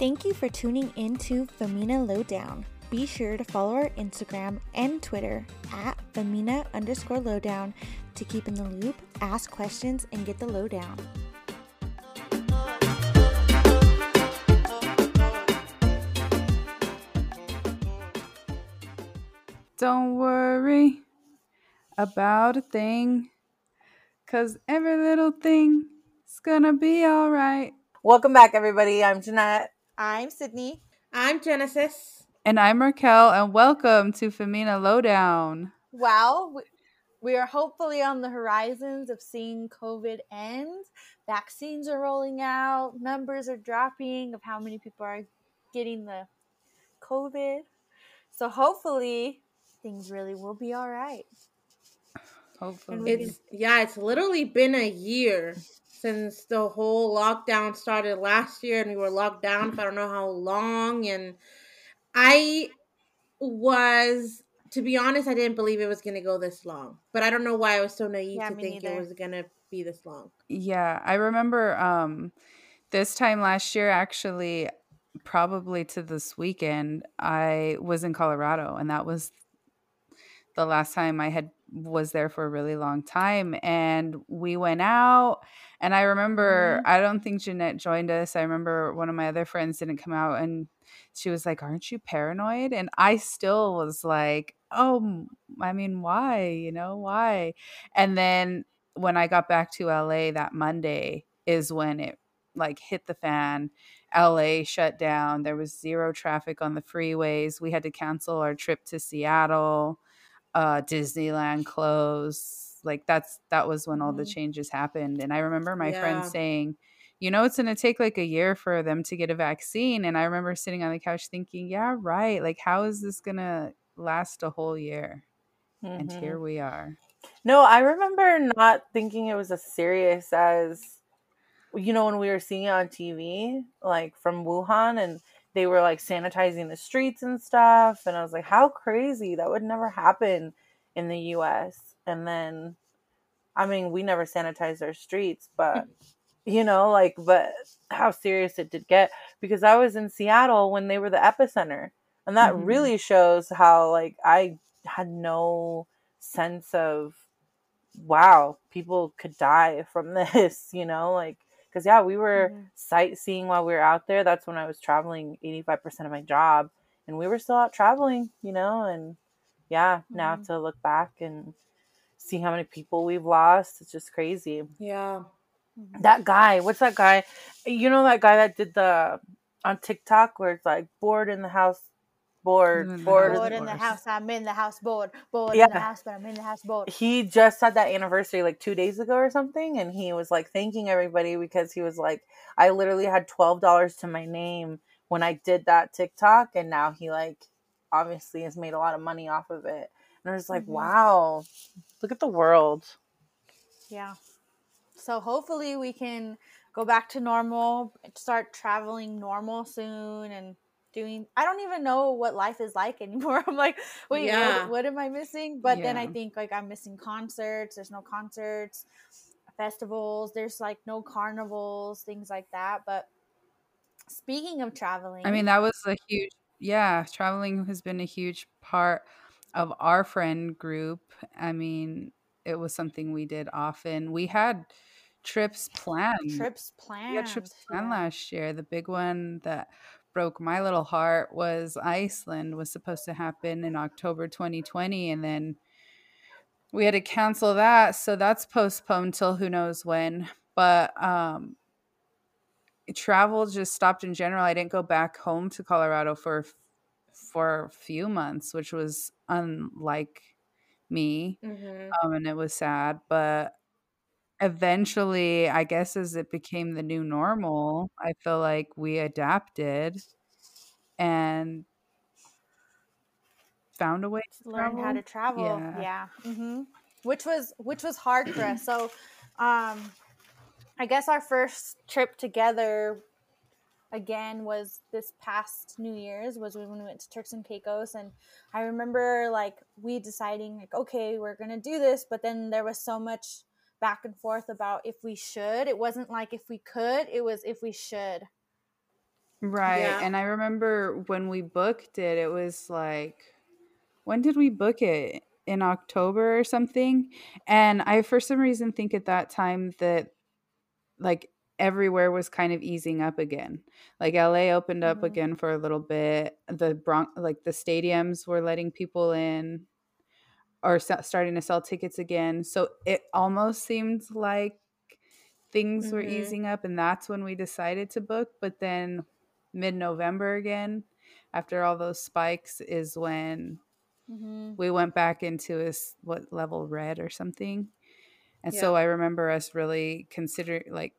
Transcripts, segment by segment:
Thank you for tuning in to Femina Lowdown. Be sure to follow our Instagram and Twitter at Femina underscore lowdown to keep in the loop, ask questions, and get the lowdown. Don't worry about a thing, cause every little thing is gonna be alright. Welcome back, everybody. I'm Jeanette. I'm Sydney. I'm Genesis. And I'm Raquel, and welcome to Femina Lowdown. Well, we- we are hopefully on the horizons of seeing COVID end. Vaccines are rolling out, numbers are dropping of how many people are getting the COVID. So hopefully things really will be all right. Hopefully. It's yeah, it's literally been a year since the whole lockdown started last year and we were locked down for I don't know how long and I was to be honest, I didn't believe it was gonna go this long. But I don't know why I was so naive Yeah, to me think neither. it was gonna be this long. Yeah, I remember um this time last year actually probably to this weekend I was in Colorado and that was the last time I had was there for a really long time and we went out and I remember mm-hmm. I don't think Jeanette joined us. I remember one of my other friends didn't come out and she was like, "Aren't you paranoid?" And I still was like, "Oh, i mean, why? You know, why?" And then when I got back to LA that Monday is when it like hit the fan. LA shut down. There was zero traffic on the freeways. We had to cancel our trip to Seattle. Uh Disneyland closed. Like that's that was when all the Mhm. changes happened. And I remember my Yeah. friend saying, you know, it's going to take like a year for them to get a vaccine. And I remember sitting on the couch thinking, yeah, right. Like, how is this going to last a whole year? And Mhm. here we are. No, I remember not thinking it was as serious as you know when we were seeing it on TV, like from Wuhan, and they were like sanitizing the streets and stuff, and I was like, how crazy! That would never happen in the U.S. And then, I mean, we never sanitized our streets, but you know, like, but how serious it did get because I was in Seattle when they were the epicenter, and that Mhm. really shows how like I had no sense of wow people could die from this you know like because yeah we were Mhm. sightseeing while we were out there that's when i was traveling 85% of my job and we were still out traveling you know and yeah now Mhm. to look back and see how many people we've lost it's just crazy Yeah. that guy what's that guy you know that guy that did the on tiktok where it's like bored in the house bored In the bored. Bored in the house, I'm in the house bored. Bored in Yeah. the house, but I'm in the house bored. he just had that anniversary like two days ago or something and he was like thanking everybody because he was like i literally had $12 to my name when i did that tiktok and now he like obviously has made a lot of money off of it and i was like Mhm. wow look at the world Yeah. So hopefully we can go back to normal, start traveling normal soon and doing I don't even know what life is like anymore. I'm like, wait, Yeah. what, what am I missing? But then I think like I'm missing concerts, there's no concerts, festivals, there's like no carnivals, things like that. But speaking of traveling, I mean, that was a huge, yeah, traveling has been a huge part of our friend group. I mean, it was something we did often. We had trips planned. trips planned. We had trips planned yeah. last year. The big one that broke my little heart was Iceland was supposed to happen in October 2020 and then we had to cancel that, so that's postponed till who knows when. But um travel just stopped in general. I didn't go back home to Colorado for for a few months, which was unlike me Mm-hmm. um, and it was sad. But eventually, I guess as it became the new normal, I feel like we adapted and found a way to learn how to travel. Yeah. Yeah. hmm Which was which was hard for us. So, um, I guess our first trip together again was this past New Year's was when we went to Turks and Caicos, and I remember like we deciding like okay we're gonna do this, but then there was so much back and forth about if we should. It wasn't like if we could. It was if we should. Right. Yeah. And I remember when we booked it, it was like, when did we book it? In October or something. And I, for some reason, think at that time that like everywhere was kind of easing up again. Like LA opened up Mhm. again for a little bit. The Bronx, like the stadiums were letting people in or s- starting to sell tickets again. So it almost seemed like things were Mhm. easing up and that's when we decided to book, but then mid-November again after all those spikes is when Mhm. we went back into this what level red or something and so i remember us really considering like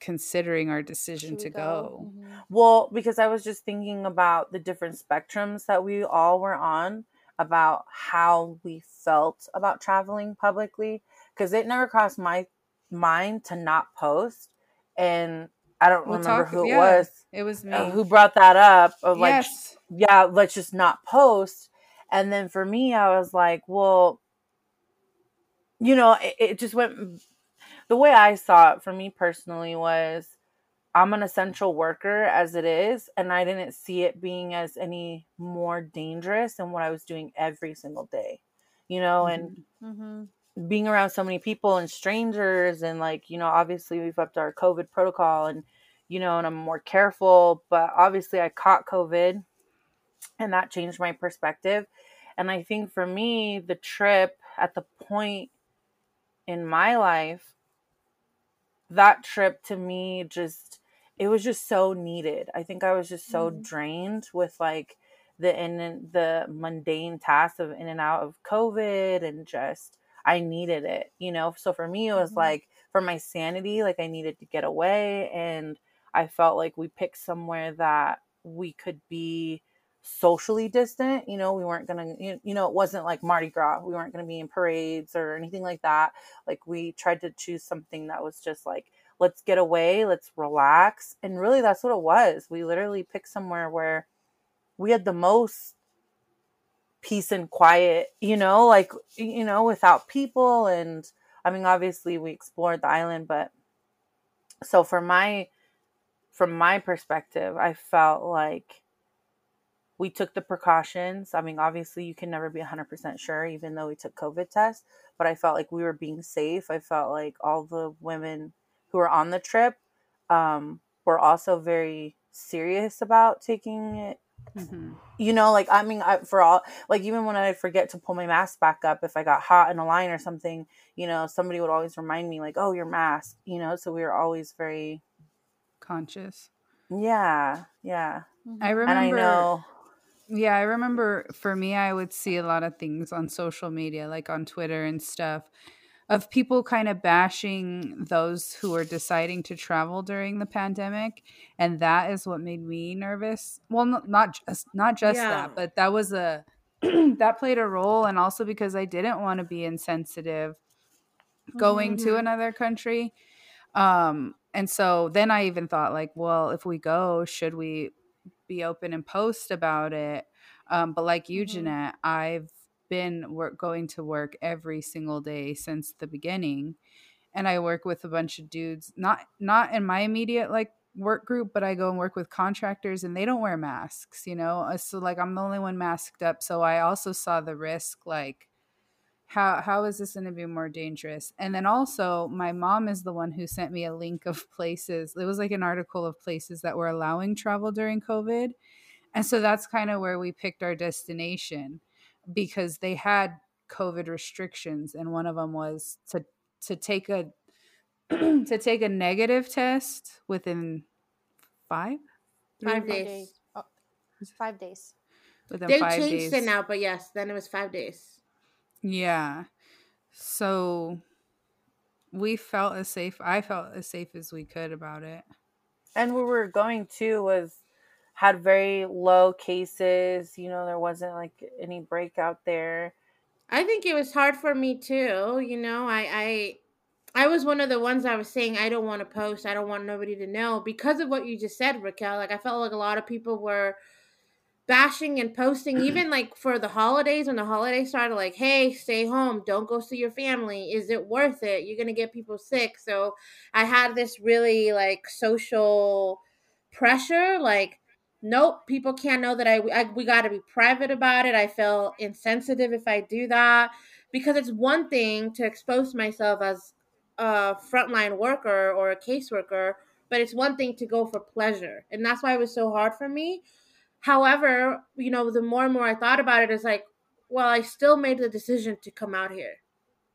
considering our decision Should we to go, Mhm. Well, because I was just thinking about the different spectrums that we all were on about how we felt about traveling publicly because it never crossed my mind to not post and I don't We'll remember talk- who it yeah, was it was me uh, who brought that up of like yes yeah, let's just not post. And then for me, I was like, well, you know, it, it just went. The way I saw it for me personally was I'm an essential worker as it is, and I didn't see it being as any more dangerous than what I was doing every single day, you know, and Mhm. being around so many people and strangers and like you know obviously we've upped our covid protocol and you know and i'm more careful but obviously i caught covid and that changed my perspective and i think for me the trip at the point in my life that trip to me just it was just so needed i think i was just so Mhm. drained with like the in the mundane tasks of in and out of covid and just i needed it you know so for me it was Mhm. like for my sanity like i needed to get away and i felt like we picked somewhere that we could be socially distant you know we weren't gonna you you know it wasn't like mardi gras we weren't gonna be in parades or anything like that like we tried to choose something that was just like let's get away let's relax and really that's what it was. We literally picked somewhere where we had the most peace and quiet you know like you know without people and i mean obviously we explored the island but so for my from my perspective i felt like we took the precautions. I mean obviously you can never be 100% sure even though we took covid tests but i felt like we were being safe. I felt like all the women who were on the trip um, were also very serious about taking it. Mhm. you know like i mean I, for all like even when i forget to pull my mask back up if i got hot in a line or something you know somebody would always remind me like oh your mask you know so we were always very conscious. Yeah yeah. I remember and i know Yeah, I remember for me, I would see a lot of things on social media, like on Twitter and stuff, of people kind of bashing those who are deciding to travel during the pandemic, and that is what made me nervous. Well, no, not just not just Yeah. that, but that was a that played a role, and also because I didn't want to be insensitive going to Mhm. another country. Um, and so then I even thought like, well, if we go, should we be open and post about it? Um, but like you, Mhm. Jeanette, I've been work going to work every single day since the beginning, and I work with a bunch of dudes, not not in my immediate like work group, but I go and work with contractors, and they don't wear masks. You know, Uh, so like I'm the only one masked up, so I also saw the risk like how how is this going to be more dangerous and then also my mom is the one who sent me a link of places it was like an article of places that were allowing travel during covid and so that's kind of where we picked our destination because they had covid restrictions and one of them was to to take a to take a negative test within five Five Five days. days. Oh, five days. within They five changed days it now, but yes, then it was five days. Yeah. So we felt as safe. I felt as safe as we could about it. and where we were going to was had very low cases you know there wasn't like any breakout there I think it was hard for me too. You know, I I I was one of the ones I was saying I don't want to post. I don't want nobody to know because of what you just said, Raquel. Like I felt like a lot of people were bashing and posting even like for the holidays when the holidays started like hey stay home don't go see your family is it worth it you're gonna get people sick so i had this really like social pressure like nope people can't know that i, I we got to be private about it. I feel insensitive if i do that. Because it's one thing to expose myself as a frontline worker or a caseworker but it's one thing to go for pleasure and that's why it was so hard for me. However you know the more and more i thought about it it's like well i still made the decision to come out here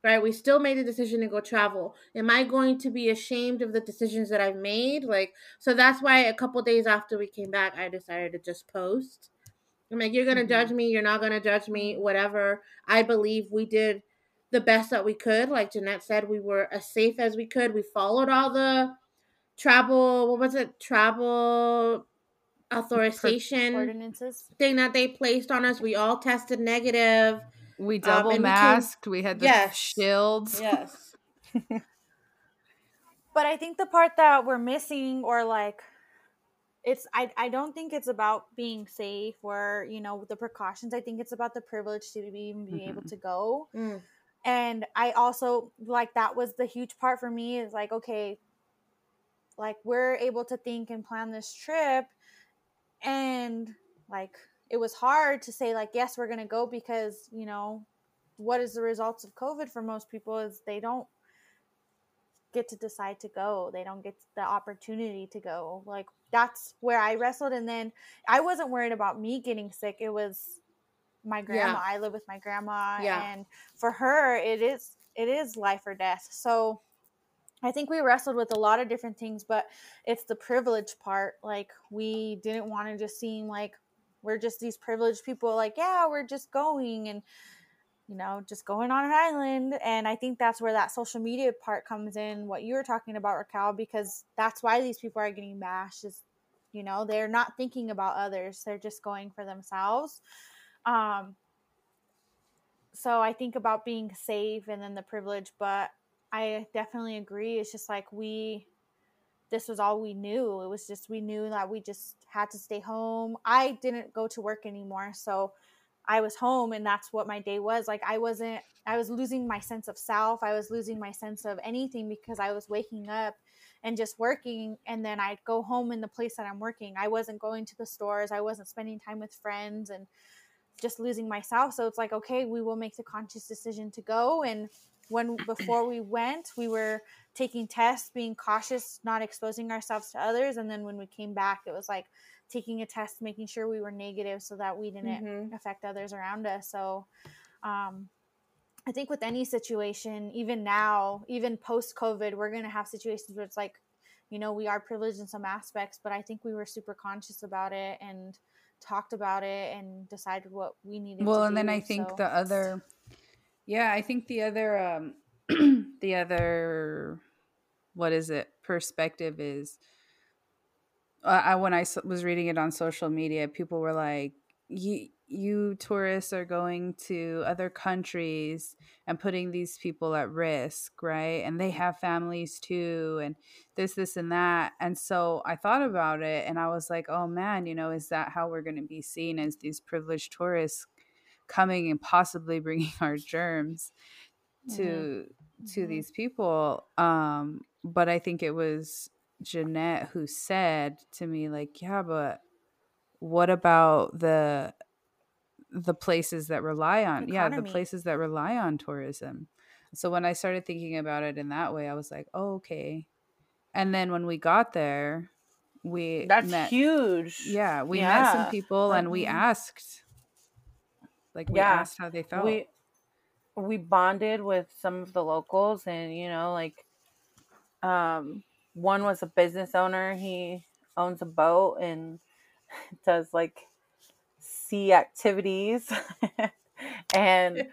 right? We still made the decision to go travel. Am I going to be ashamed of the decisions that I've made? Like, so that's why a couple days after we came back, I decided to just post. I'm like, you're gonna mm-hmm. judge me, you're not gonna judge me, whatever. I believe we did the best that we could. Like Jeanette said, we were as safe as we could. We followed all the travel, what was it? Travel authorization ordinances thing that they placed on us. We all tested negative. We um, double um, masked. We, we, had the yes. shields. Yes. but I think the part that we're missing, or like, it's I I don't think it's about being safe or you know the precautions. I think it's about the privilege to be even be mm-hmm. able to go. Mm. And I also like that was the huge part for me is like okay, like we're able to think and plan this trip, and like it was hard to say like yes we're going to go because you know what is the results of covid for most people is they don't get to decide to go they don't get the opportunity to go like that's where i wrestled and then i wasn't worried about me getting sick it was my grandma yeah. i live with my grandma yeah. and for her it is it is life or death so I think we wrestled with a lot of different things, but it's the privilege part. Like, we didn't want to just seem like we're just these privileged people like yeah we're just going and you know just going on an island. And i think that's where that social media part comes in what you were talking about raquel because that's why these people are getting bashed is you know they're not thinking about others they're just going for themselves. Um so i think about being safe and then the privilege but i definitely agree it's just like we this was all we knew. It was just we knew that we just had to stay home. I didn't go to work anymore, so I was home and that's what my day was. Like I wasn't I was losing my sense of self. I was losing my sense of anything because I was waking up and just working and then I'd go home in the place that I'm working. I wasn't going to the stores. I wasn't spending time with friends and just losing myself. So it's like, okay, we will make the conscious decision to go and when before we went, we were taking tests, being cautious, not exposing ourselves to others. And then when we came back, it was like taking a test, making sure we were negative so that we didn't mm-hmm. affect others around us. So, um, I think with any situation, even now, even post COVID, we're going to have situations where it's like, you know, we are privileged in some aspects, but I think we were super conscious about it and talked about it and decided what we needed. Well, and do, then I think so. the other, yeah, I think the other, um, the other what is it perspective is uh, I, when I was reading it on social media people were like you you tourists are going to other countries and putting these people at risk right? And they have families too and this this and that. And so i thought about it and i was like oh man you know is that how we're going to be seen as these privileged tourists coming and possibly bringing our germs to mm-hmm. to mm-hmm. these people um but I think it was Jeanette who said to me, like, yeah, but what about the the places that rely on yeah the places that rely on tourism so when i started thinking about it in that way i was like oh, okay and then when we got there we that's met, huge yeah we yeah. met some people and we mm-hmm. asked like we yeah. asked how they felt we we bonded with some of the locals and you know like um, one was a business owner. He owns a boat and does like sea activities. and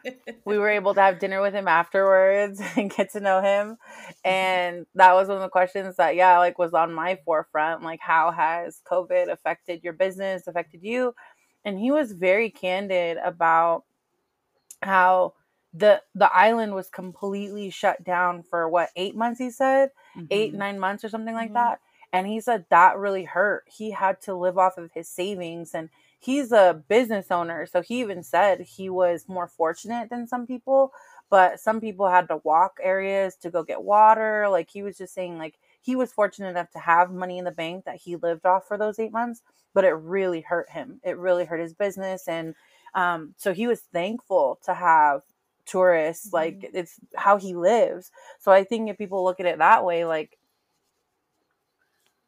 we were able to have dinner with him afterwards and get to know him. And that was one of the questions that, yeah, like was on my forefront. Like, how has COVID affected your business, affected you? And he was very candid about how the the island was completely shut down for what eight months he said mm-hmm. eight nine months or something like mm-hmm. that and he said that really hurt he had to live off of his savings and he's a business owner so he even said he was more fortunate than some people but some people had to walk areas to go get water like he was just saying like he was fortunate enough to have money in the bank that he lived off for those eight months, but it really hurt him. It really hurt his business. And um, so he was thankful to have tourists. Mm-hmm. Like it's how he lives. So I think if people look at it that way, like,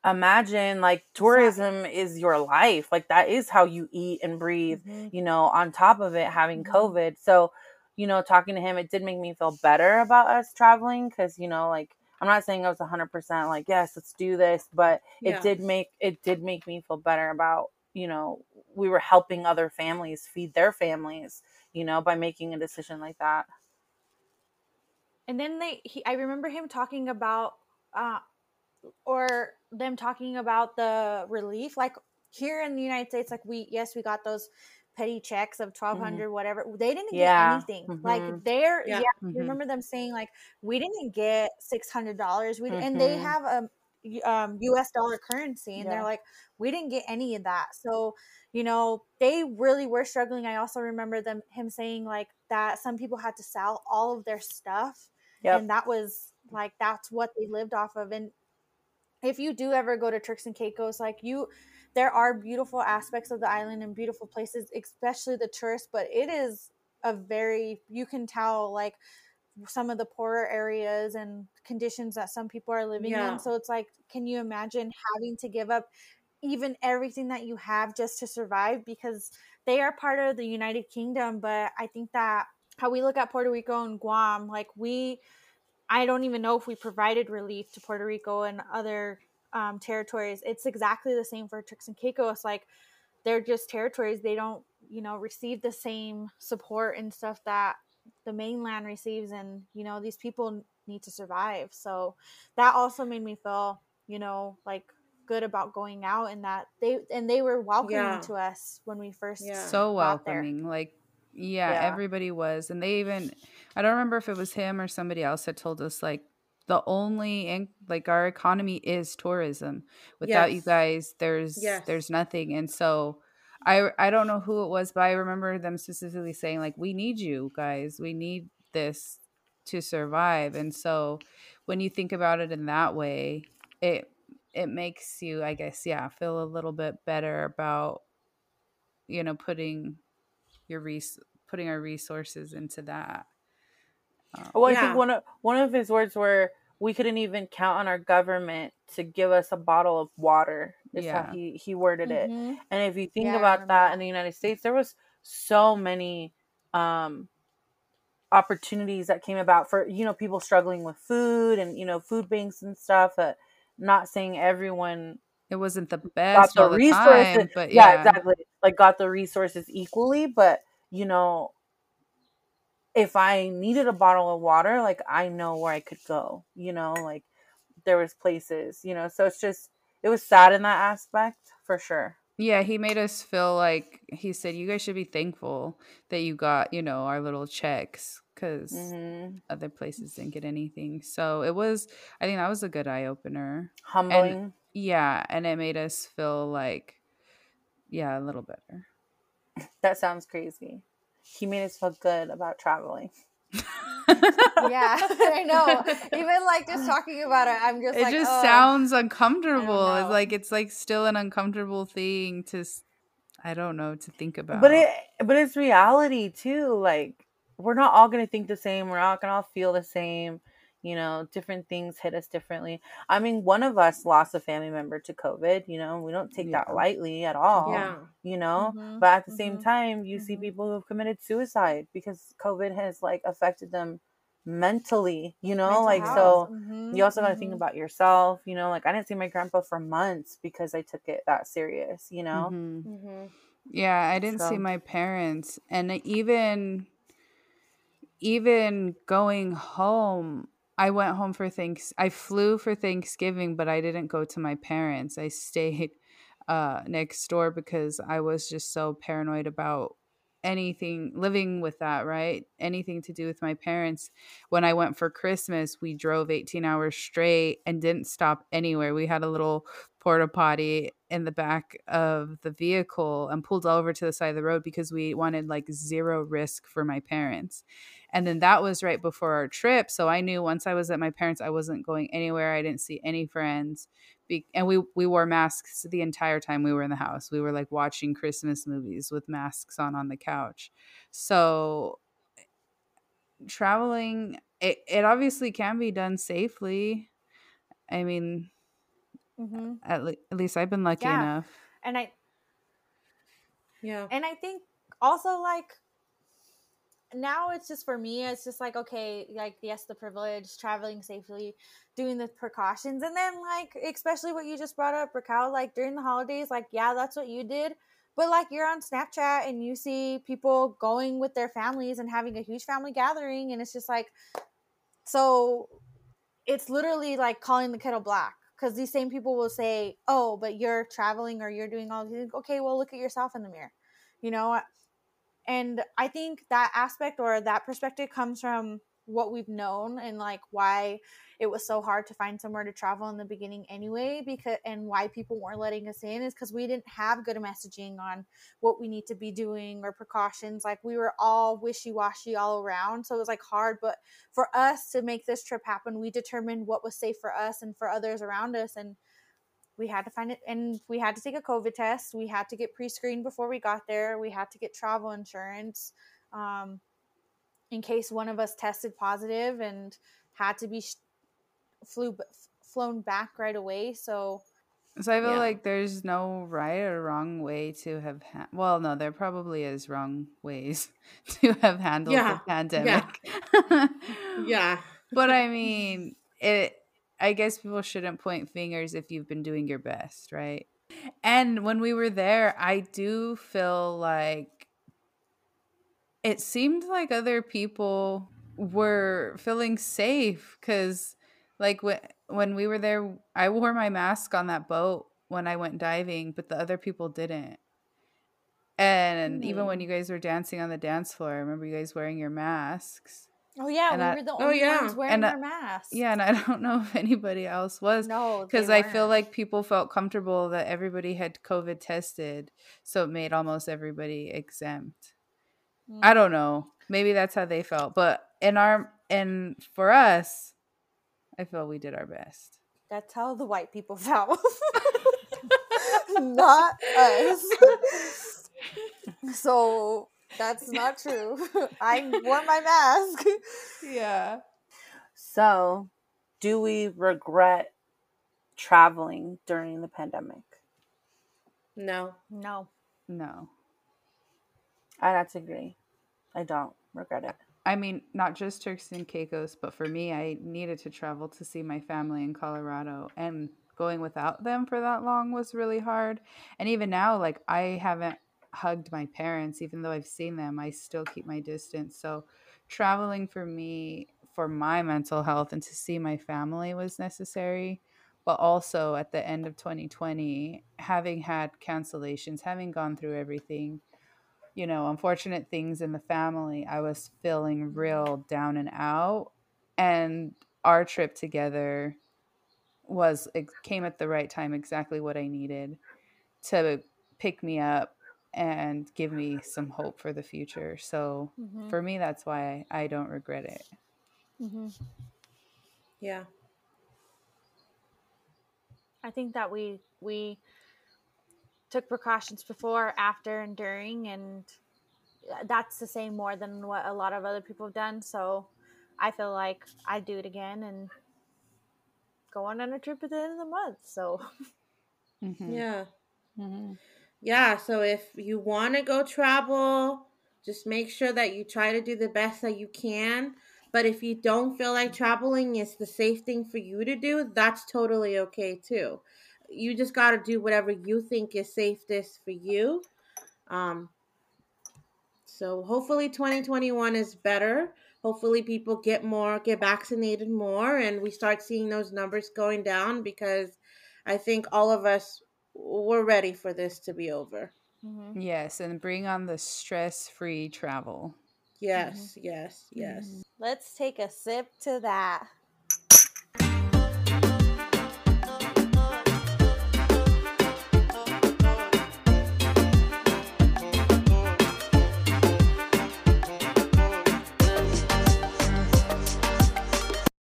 imagine like tourism is your life like that is how you eat and breathe mm-hmm. you know on top of it having mm-hmm. covid so you know talking to him it did make me feel better about us traveling because you know like i'm not saying i was 100% like yes let's do this but yeah. it did make it did make me feel better about you know we were helping other families feed their families you know by making a decision like that and then they he, i remember him talking about uh or them talking about the relief like here in the united states like we yes we got those petty checks of 1200 mm-hmm. whatever they didn't yeah. get anything mm-hmm. like they're yeah, yeah mm-hmm. remember them saying like we didn't get $600 we and they mm-hmm. have a um, us dollar currency and they're like we didn't get any of that so you know they really were struggling i also remember them him saying like that some people had to sell all of their stuff yep. and that was like that's what they lived off of and if you do ever go to Turks and Caicos, like you, there are beautiful aspects of the island and beautiful places, especially the tourists, but it is a very, you can tell like some of the poorer areas and conditions that some people are living yeah. in. So it's like, can you imagine having to give up even everything that you have just to survive? Because they are part of the United Kingdom, but I think that how we look at Puerto Rico and Guam, like we, I don't even know if we provided relief to Puerto Rico and other um, territories. It's exactly the same for Turks and Caicos. Like they're just territories. They don't, you know, receive the same support and stuff that the mainland receives. And, you know, these people need to survive. So that also made me feel, you know, like good about going out and that they and they were welcoming yeah. to us when we first yeah. so welcoming like yeah, yeah, everybody was. And they even, I don't remember if it was him or somebody else that told us, like, the only like our economy is tourism without yes. you guys there's yes. there's nothing and so i i don't know who it was but i remember them specifically saying like we need you guys we need this to survive and so when you think about it in that way it it makes you i guess yeah feel a little bit better about you know putting your res- putting our resources into that. Um, well, I think one of one of his words were we couldn't even count on our government to give us a bottle of water. Is yeah. how he he worded mm-hmm. it. And if you think yeah, about that in the United States, there was so many um opportunities that came about for you know people struggling with food and you know food banks and stuff that not saying everyone it wasn't the best got the resources time, but yeah. yeah exactly like got the resources equally but you know if i needed a bottle of water like i know where i could go you know like there was places you know so it's just it was sad in that aspect for sure yeah he made us feel like he said you guys should be thankful that you got you know our little checks because mm-hmm. other places didn't get anything so it was i think that was a good eye-opener humbling and, yeah and it made us feel like yeah, a little better. That sounds crazy. He made us feel good about traveling. yeah, I know. Even like just talking about it, I'm just it like, just oh, sounds uncomfortable. It's like it's like still an uncomfortable thing to, I don't know, to think about. But it, but it's reality too. Like we're not all gonna think the same. We're not gonna all feel the same you know different things hit us differently i mean one of us lost a family member to covid you know we don't take yeah. that lightly at all yeah you know mm-hmm. but at the mm-hmm. same time you mm-hmm. see people who have committed suicide because covid has like affected them mentally you know Mental like health. so mm-hmm. you also got to think mm-hmm. about yourself you know like i didn't see my grandpa for months because i took it that serious you know mm-hmm. yeah i didn't so. see my parents and even even going home I went home for thanks. I flew for Thanksgiving, but I didn't go to my parents. I stayed uh, next door because I was just so paranoid about anything living with that, right? Anything to do with my parents. When I went for Christmas, we drove 18 hours straight and didn't stop anywhere. We had a little porta potty in the back of the vehicle and pulled over to the side of the road because we wanted like zero risk for my parents. And then that was right before our trip. So I knew once I was at my parents, I wasn't going anywhere. I didn't see any friends. Be- and we we wore masks the entire time we were in the house. We were like watching Christmas movies with masks on on the couch. So traveling it, it obviously can be done safely. I mean, Mm-hmm. at, le- at least I've been lucky Yeah. enough. And I Yeah. and I think also like now it's just for me it's just like okay like yes the privilege traveling safely doing the precautions and then like especially what you just brought up Raquel like during the holidays like yeah that's what you did but like you're on Snapchat and you see people going with their families and having a huge family gathering and it's just like so it's literally like calling the kettle black because these same people will say oh but you're traveling or you're doing all these okay well look at yourself in the mirror you know and i think that aspect or that perspective comes from what we've known and like why it was so hard to find somewhere to travel in the beginning anyway because and why people weren't letting us in is because we didn't have good messaging on what we need to be doing or precautions. Like we were all wishy-washy all around so it was like hard. But for us to make this trip happen we determined what was safe for us and for others around us and we had to find it and we had to take a covid test we had to get pre-screened before we got there we had to get travel insurance um, in case one of us tested positive and had to be sh- flew b- flown back right away so So I feel Yeah. like there's no right or wrong way to have. Ha- well, no, there probably is wrong ways to have handled Yeah, the pandemic. Yeah. but I mean, it. I guess people shouldn't point fingers if you've been doing your best, right? And when we were there, I do feel like it seemed like other people were feeling safe because, like, when when we were there, I wore my mask on that boat when I went diving, but the other people didn't. And even hmm. when you guys were dancing on the dance floor, I remember you guys wearing your masks. Oh yeah And we I- were the Oh, only yeah. ones wearing And our masks Yeah, and I don't know if anybody else was no because I feel like people felt comfortable that everybody had COVID tested, so it made almost everybody exempt. I Mm. don't know. Maybe that's how they felt, but in our and for us, I feel we did our best. That's how the white people felt. not us. so that's not true. I wore my mask. Yeah. So, do we regret traveling during the pandemic? No. No. No. I'd have to agree. I don't regret it. I mean, not just Turks and Caicos, but for me, I needed to travel to see my family in Colorado, and going without them for that long was really hard. And even now, like, I haven't hugged my parents, even though I've seen them, I still keep my distance. So, traveling for me, for my mental health, and to see my family was necessary. But also at the end of 2020, having had cancellations, having gone through everything, you know, unfortunate things in the family, I was feeling real down and out. And our trip together was it came at the right time, exactly what I needed to pick me up and give me some hope for the future. So Mhm. for me, that's why I don't regret it. Mhm. Yeah. I think that we we took precautions before, after, and during, and that's the same more than what a lot of other people have done. So I feel like I'd do it again and go on on a trip at the end of the month. So Mhm. Yeah. Mhm. Yeah. So if you want to go travel, just make sure that you try to do the best that you can. But if you don't feel like traveling is the safe thing for you to do, that's totally okay too. You just got to do whatever you think is safest for you. Um, so hopefully 2021 is better. Hopefully people get more, get vaccinated more, and we start seeing those numbers going down because I think all of us we're ready for this to be over. Mhm. Yes, and bring on the stress-free travel. Yes, yes, yes. Let's take a sip to that.